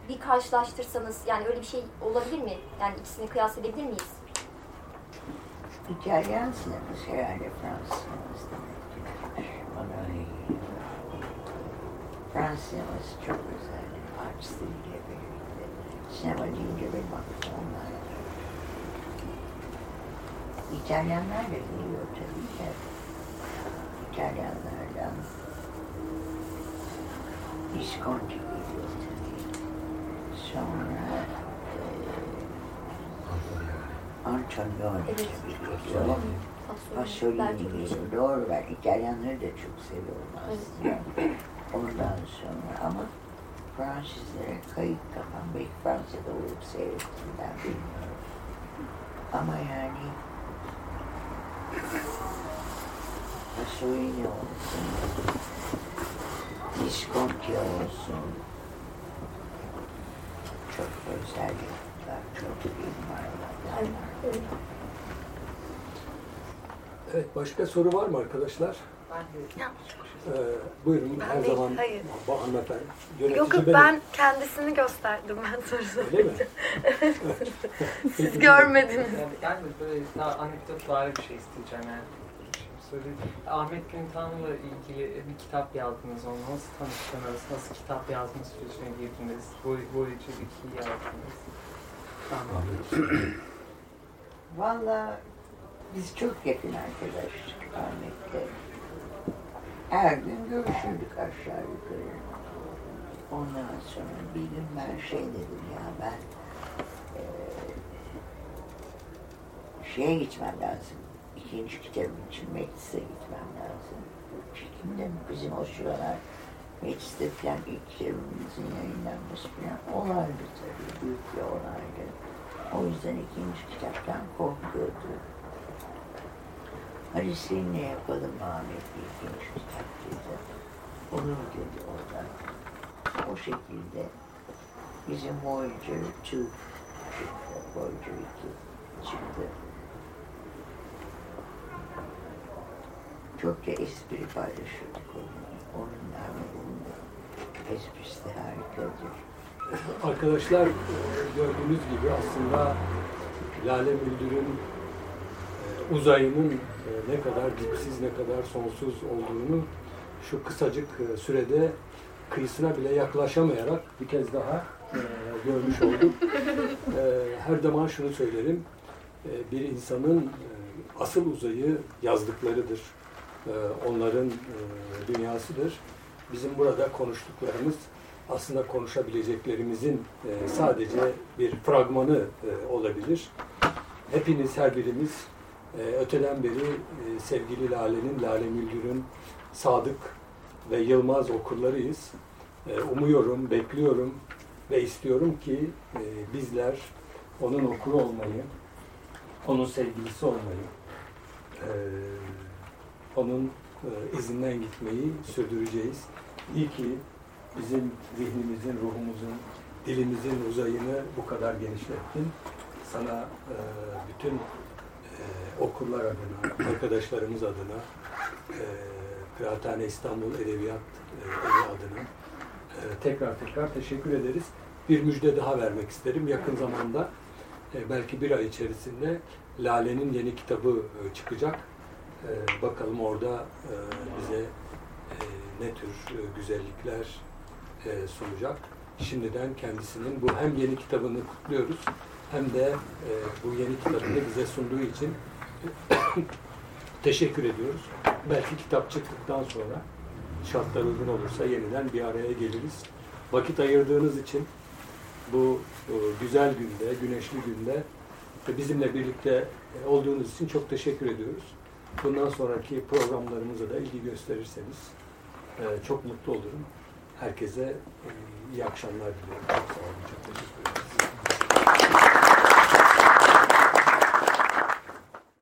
bir karşılaştırsanız yani öyle bir şey olabilir mi? Yani ikisini kıyas edebilir miyiz? İtalyan sineması herhalde Fransız sineması demektir. Bana. Fransız sineması çok özel. Artistleriyle birlikte. Sinema deyince benim aklıma onlar. İtalyanlar da geliyor tabii de. İtalyanlardan Visconti geliyor tabii. Sonra Antonioni Evet. tabii geliyor. Pasolini geliyor. Doğru ben İtalyanları da çok seviyorum aslında. Ondan sonra ama Fransızlara kayıp kafam. Belki Fransa'da olup seyrettiğimden bilmiyorum. Ama yani Pasolini olsun, Visconti olsun, çok özellikler, çok imarlar. Evet. Evet, başka soru var mı arkadaşlar? Ee, buyurun, her değil, zaman hayır. bu hanımefendi. Yönetici Yok yok benim. ben kendisini gösterdim ben soru mi? Siz görmediniz. Yani, yani böyle daha anekdot bari bir şey isteyeceğim yani. Söyleyeyim. Ahmet Güntan'la ilgili bir kitap yazdınız onu. Nasıl tanıştınız? Nasıl kitap yazma sürecine girdiniz? Boy, boyucu bir şey yazdınız. Tamam. Valla biz çok yakın arkadaştık Ahmet'le. Her gün görüşürdük aşağı yukarı. Ondan sonra bir gün ben şey dedim ya ben eee şeye gitmem lazım. İkinci kitabım için Meclis'e gitmem lazım. çekimde bizim o sıralar mecliste falan ilk çevirimizin yayınlanması falan olaydı tabii. Büyük bir olaydı. O yüzden ikinci kitaptan korkuyordu. Hadi seninle yapalım Ahmet ikinci kitap dedi. Olur dedi orada. O şekilde bizim Voyager 2 çıktı. Voyager 2 çıktı. Çok da espri paylaşıyorduk onunla. Onunla bununla. Esprisi de harikadır. Arkadaşlar e, gördüğünüz gibi aslında Lale Müldür'ün e, uzayının ne kadar dipsiz, ne kadar sonsuz olduğunu şu kısacık e, sürede kıyısına bile yaklaşamayarak bir kez daha e, görmüş olduk. E, her zaman şunu söylerim, e, bir insanın e, asıl uzayı yazdıklarıdır. E, onların e, dünyasıdır. Bizim burada konuştuklarımız aslında konuşabileceklerimizin e, sadece bir fragmanı e, olabilir. Hepiniz, her birimiz e, öteden beri e, sevgili Lale'nin, Lale Müldür'ün sadık ve yılmaz okurlarıyız. E, umuyorum, bekliyorum ve istiyorum ki e, bizler onun okuru olmayı, onun sevgilisi olmayı, e, onun izinden gitmeyi sürdüreceğiz. İyi ki bizim zihnimizin, ruhumuzun, dilimizin uzayını bu kadar genişlettin. Sana bütün e, okurlar adına, arkadaşlarımız adına, e, Kıraathane İstanbul Edebiyat e, Evi adına e, tekrar tekrar teşekkür ederiz. Bir müjde daha vermek isterim. Yakın zamanda e, belki bir ay içerisinde Lale'nin yeni kitabı e, çıkacak. E, bakalım orada e, bize e, ne tür e, güzellikler e, sunacak. Şimdiden kendisinin bu hem yeni kitabını kutluyoruz hem de e, bu yeni kitabını bize sunduğu için teşekkür ediyoruz. Belki kitap çıktıktan sonra şartlar uygun olursa yeniden bir araya geliriz. Vakit ayırdığınız için bu e, güzel günde, güneşli günde ve bizimle birlikte e, olduğunuz için çok teşekkür ediyoruz. Bundan sonraki programlarımıza da ilgi gösterirseniz e, çok mutlu olurum. Herkese e, iyi akşamlar diliyorum. Çok sağ olun. Çok teşekkür ederiz.